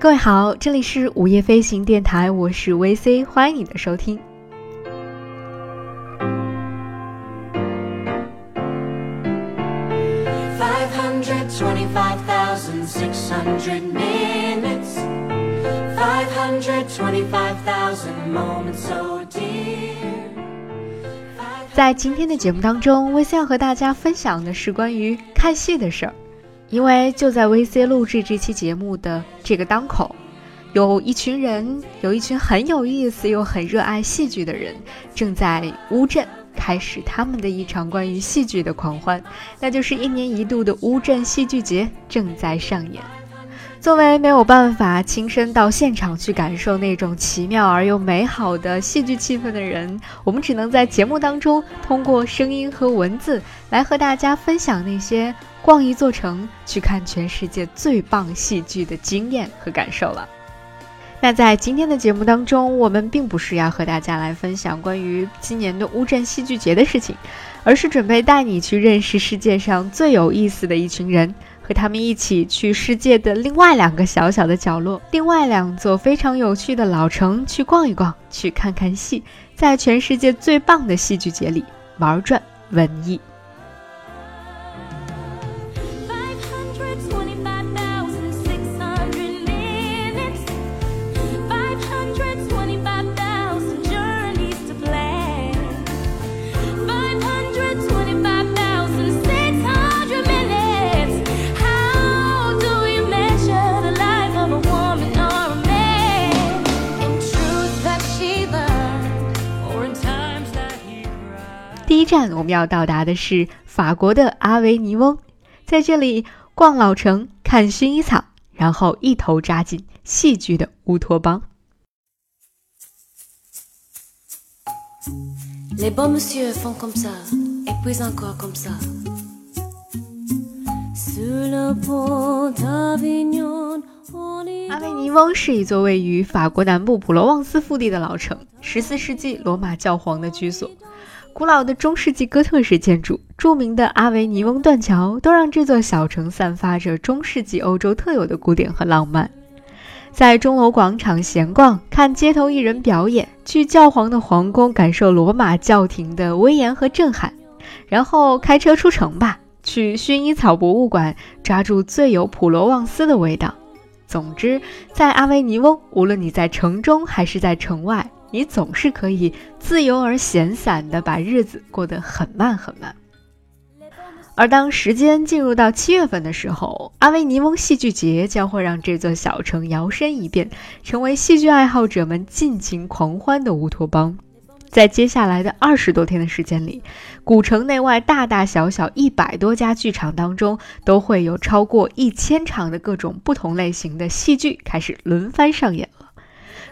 各位好，这里是午夜飞行电台，我是 VC，欢迎你的收听。在今天的节目当中，VC 要和大家分享的是关于看戏的事儿。因为就在 VC 录制这期节目的这个当口，有一群人，有一群很有意思又很热爱戏剧的人，正在乌镇开始他们的一场关于戏剧的狂欢，那就是一年一度的乌镇戏剧节正在上演。作为没有办法亲身到现场去感受那种奇妙而又美好的戏剧气氛的人，我们只能在节目当中通过声音和文字来和大家分享那些。逛一座城，去看全世界最棒戏剧的经验和感受了。那在今天的节目当中，我们并不是要和大家来分享关于今年的乌镇戏剧节的事情，而是准备带你去认识世界上最有意思的一群人，和他们一起去世界的另外两个小小的角落，另外两座非常有趣的老城去逛一逛，去看看戏，在全世界最棒的戏剧节里玩转文艺。第一站，我们要到达的是法国的阿维尼翁，在这里逛老城、看薰衣草，然后一头扎进戏剧的乌托邦。阿维尼翁是一座位于法国南部普罗旺斯腹地的老城，十四世纪罗马教皇的居所。古老的中世纪哥特式建筑、著名的阿维尼翁断桥，都让这座小城散发着中世纪欧洲特有的古典和浪漫。在钟楼广场闲逛，看街头艺人表演，去教皇的皇宫感受罗马教廷的威严和震撼，然后开车出城吧，去薰衣草博物馆，抓住最有普罗旺斯的味道。总之，在阿维尼翁，无论你在城中还是在城外。你总是可以自由而闲散地把日子过得很慢很慢。而当时间进入到七月份的时候，阿维尼翁戏剧节将会让这座小城摇身一变，成为戏剧爱好者们尽情狂欢的乌托邦。在接下来的二十多天的时间里，古城内外大大小小一百多家剧场当中，都会有超过一千场的各种不同类型的戏剧开始轮番上演了。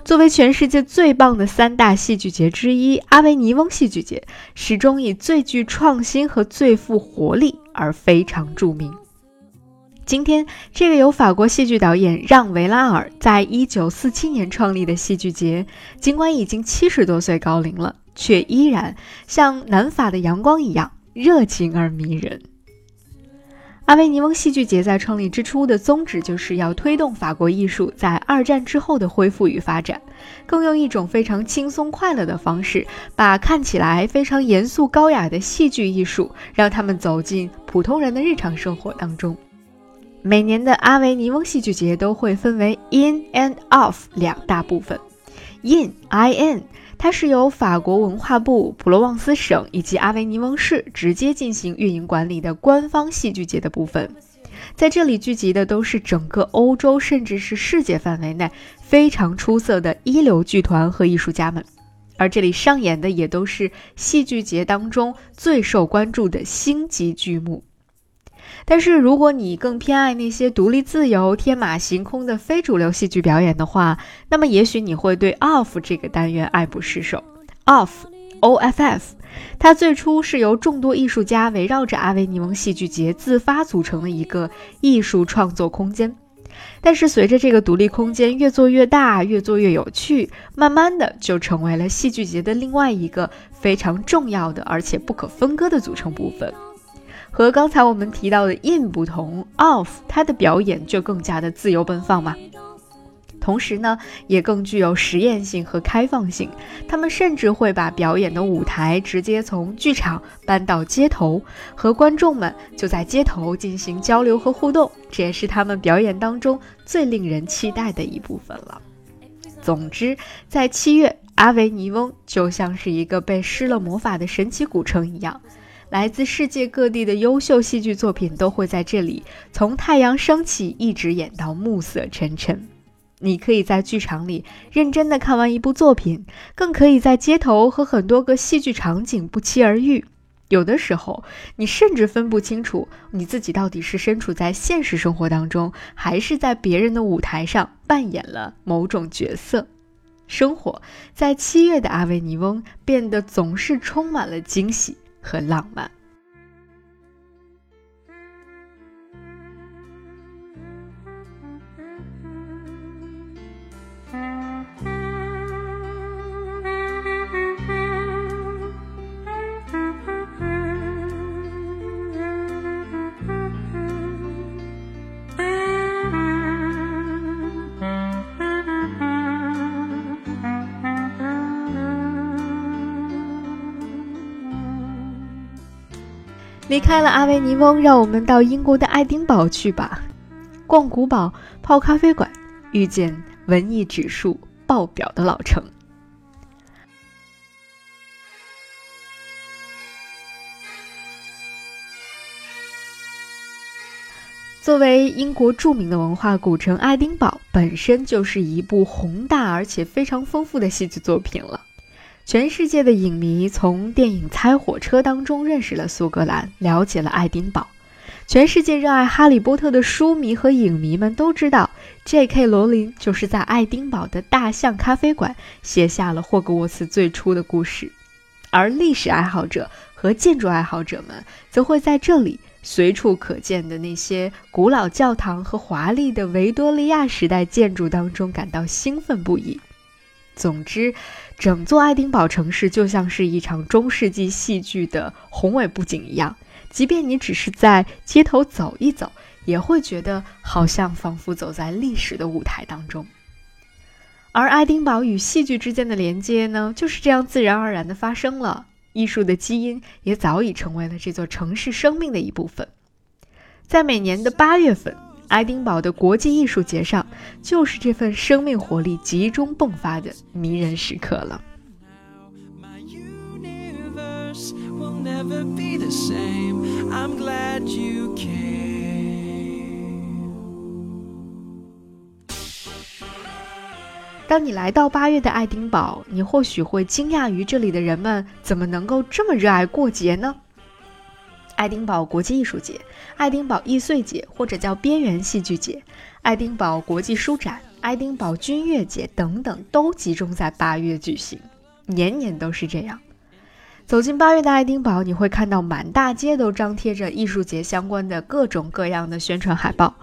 作为全世界最棒的三大戏剧节之一，阿维尼翁戏剧节始终以最具创新和最富活力而非常著名。今天，这个由法国戏剧导演让·维拉尔在一九四七年创立的戏剧节，尽管已经七十多岁高龄了，却依然像南法的阳光一样热情而迷人。阿维尼翁戏剧节在创立之初的宗旨就是要推动法国艺术在二战之后的恢复与发展，更用一种非常轻松快乐的方式，把看起来非常严肃高雅的戏剧艺术，让他们走进普通人的日常生活当中。每年的阿维尼翁戏剧节都会分为 in and off 两大部分，in i n。它是由法国文化部、普罗旺斯省以及阿维尼翁市直接进行运营管理的官方戏剧节的部分，在这里聚集的都是整个欧洲甚至是世界范围内非常出色的一流剧团和艺术家们，而这里上演的也都是戏剧节当中最受关注的星级剧目。但是，如果你更偏爱那些独立自由、天马行空的非主流戏剧表演的话，那么也许你会对 Off 这个单元爱不释手。Off，O F F，它最初是由众多艺术家围绕着阿维尼翁戏剧节自发组成的一个艺术创作空间。但是，随着这个独立空间越做越大、越做越有趣，慢慢的就成为了戏剧节的另外一个非常重要的而且不可分割的组成部分。和刚才我们提到的 in 不同，off 它的表演就更加的自由奔放嘛。同时呢，也更具有实验性和开放性。他们甚至会把表演的舞台直接从剧场搬到街头，和观众们就在街头进行交流和互动。这也是他们表演当中最令人期待的一部分了。总之，在七月，阿维尼翁就像是一个被施了魔法的神奇古城一样，来自世界各地的优秀戏剧作品都会在这里从太阳升起一直演到暮色沉沉。你可以在剧场里认真的看完一部作品，更可以在街头和很多个戏剧场景不期而遇。有的时候，你甚至分不清楚你自己到底是身处在现实生活当中，还是在别人的舞台上扮演了某种角色。生活在七月的阿维尼翁变得总是充满了惊喜和浪漫。离开了阿维尼翁，让我们到英国的爱丁堡去吧，逛古堡、泡咖啡馆，遇见文艺指数爆表的老城。作为英国著名的文化古城，爱丁堡本身就是一部宏大而且非常丰富的戏剧作品了。全世界的影迷从电影《猜火车》当中认识了苏格兰，了解了爱丁堡。全世界热爱《哈利波特》的书迷和影迷们都知道，J.K. 罗琳就是在爱丁堡的大象咖啡馆写下了霍格沃茨最初的故事。而历史爱好者和建筑爱好者们则会在这里随处可见的那些古老教堂和华丽的维多利亚时代建筑当中感到兴奋不已。总之，整座爱丁堡城市就像是一场中世纪戏剧的宏伟布景一样，即便你只是在街头走一走，也会觉得好像仿佛走在历史的舞台当中。而爱丁堡与戏剧之间的连接呢，就是这样自然而然的发生了。艺术的基因也早已成为了这座城市生命的一部分。在每年的八月份。爱丁堡的国际艺术节上，就是这份生命活力集中迸发的迷人时刻了。当你来到八月的爱丁堡，你或许会惊讶于这里的人们怎么能够这么热爱过节呢？爱丁堡国际艺术节、爱丁堡易碎节，或者叫边缘戏剧节、爱丁堡国际书展、爱丁堡军乐节等等，都集中在八月举行，年年都是这样。走进八月的爱丁堡，你会看到满大街都张贴着艺术节相关的各种各样的宣传海报，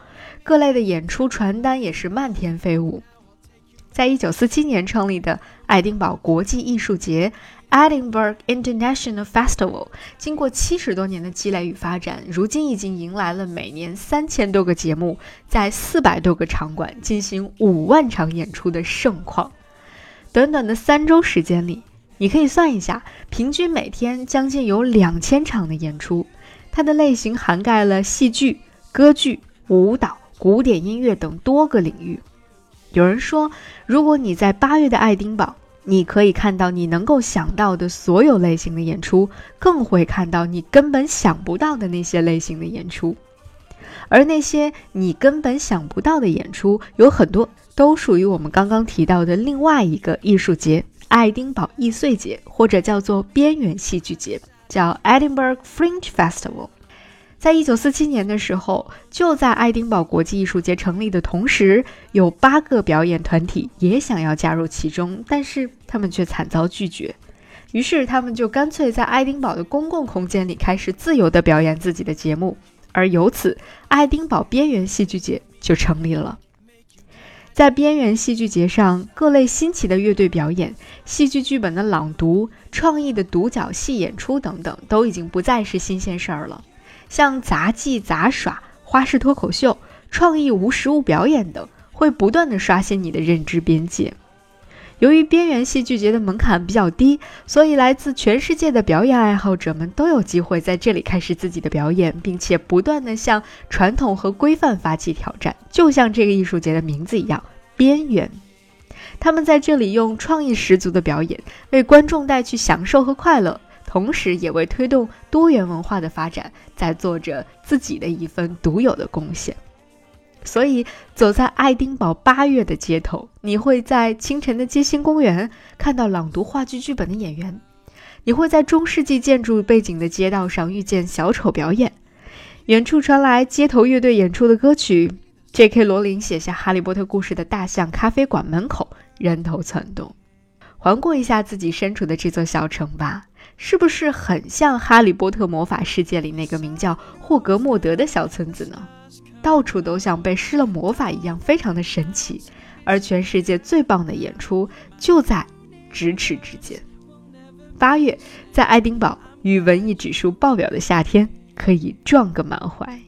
各类的演出传单也是漫天飞舞。在一九四七年成立的爱丁堡国际艺术节。Edinburgh International Festival 经过七十多年的积累与发展，如今已经迎来了每年三千多个节目，在四百多个场馆进行五万场演出的盛况。短短的三周时间里，你可以算一下，平均每天将近有两千场的演出。它的类型涵盖了戏剧、歌剧、舞蹈、古典音乐等多个领域。有人说，如果你在八月的爱丁堡，你可以看到你能够想到的所有类型的演出，更会看到你根本想不到的那些类型的演出。而那些你根本想不到的演出，有很多都属于我们刚刚提到的另外一个艺术节——爱丁堡易碎节，或者叫做边缘戏剧节，叫 Edinburgh Fringe Festival。在一九四七年的时候，就在爱丁堡国际艺术节成立的同时，有八个表演团体也想要加入其中，但是他们却惨遭拒绝。于是，他们就干脆在爱丁堡的公共空间里开始自由地表演自己的节目，而由此，爱丁堡边缘戏剧节就成立了。在边缘戏剧节上，各类新奇的乐队表演、戏剧剧本的朗读、创意的独角戏演出等等，都已经不再是新鲜事儿了。像杂技、杂耍、花式脱口秀、创意无实物表演等，会不断的刷新你的认知边界。由于边缘戏剧节的门槛比较低，所以来自全世界的表演爱好者们都有机会在这里开始自己的表演，并且不断的向传统和规范发起挑战。就像这个艺术节的名字一样，边缘。他们在这里用创意十足的表演，为观众带去享受和快乐，同时也为推动多元文化的发展，在做着自己的一份独有的贡献。所以，走在爱丁堡八月的街头，你会在清晨的街心公园看到朗读话剧剧本的演员；你会在中世纪建筑背景的街道上遇见小丑表演。远处传来街头乐队演出的歌曲。J.K. 罗琳写下《哈利波特》故事的大象咖啡馆门口人头攒动。环顾一下自己身处的这座小城吧，是不是很像《哈利波特》魔法世界里那个名叫霍格莫德的小村子呢？到处都像被施了魔法一样，非常的神奇。而全世界最棒的演出就在咫尺之间。八月，在爱丁堡与文艺指数爆表的夏天，可以撞个满怀。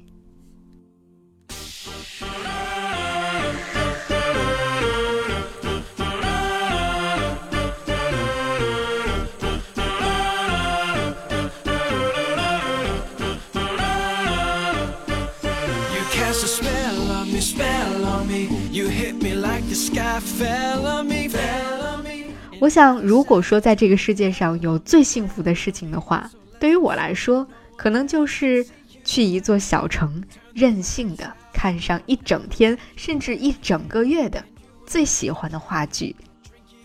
我想，如果说在这个世界上有最幸福的事情的话，对于我来说，可能就是去一座小城，任性的看上一整天甚至一整个月的最喜欢的话剧。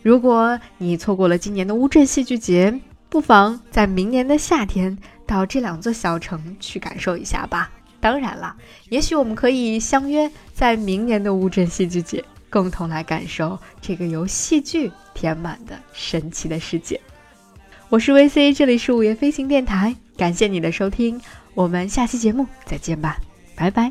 如果你错过了今年的乌镇戏剧节，不妨在明年的夏天到这两座小城去感受一下吧。当然了，也许我们可以相约在明年的乌镇戏剧节，共同来感受这个由戏剧填满的神奇的世界。我是 VC，这里是午夜飞行电台，感谢你的收听，我们下期节目再见吧，拜拜。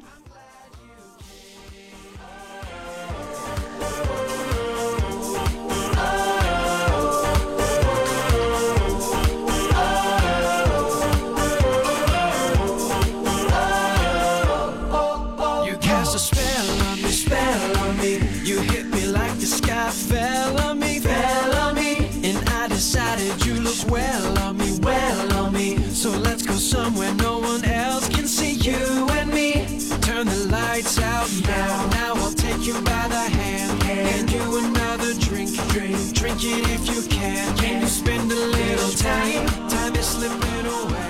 well on me, well on me. So let's go somewhere no one else can see you and me. Turn the lights out now. Now I'll take you by the hand. Hand you another drink, drink, drink it if you can. Can you spend a little time? Time is slipping away.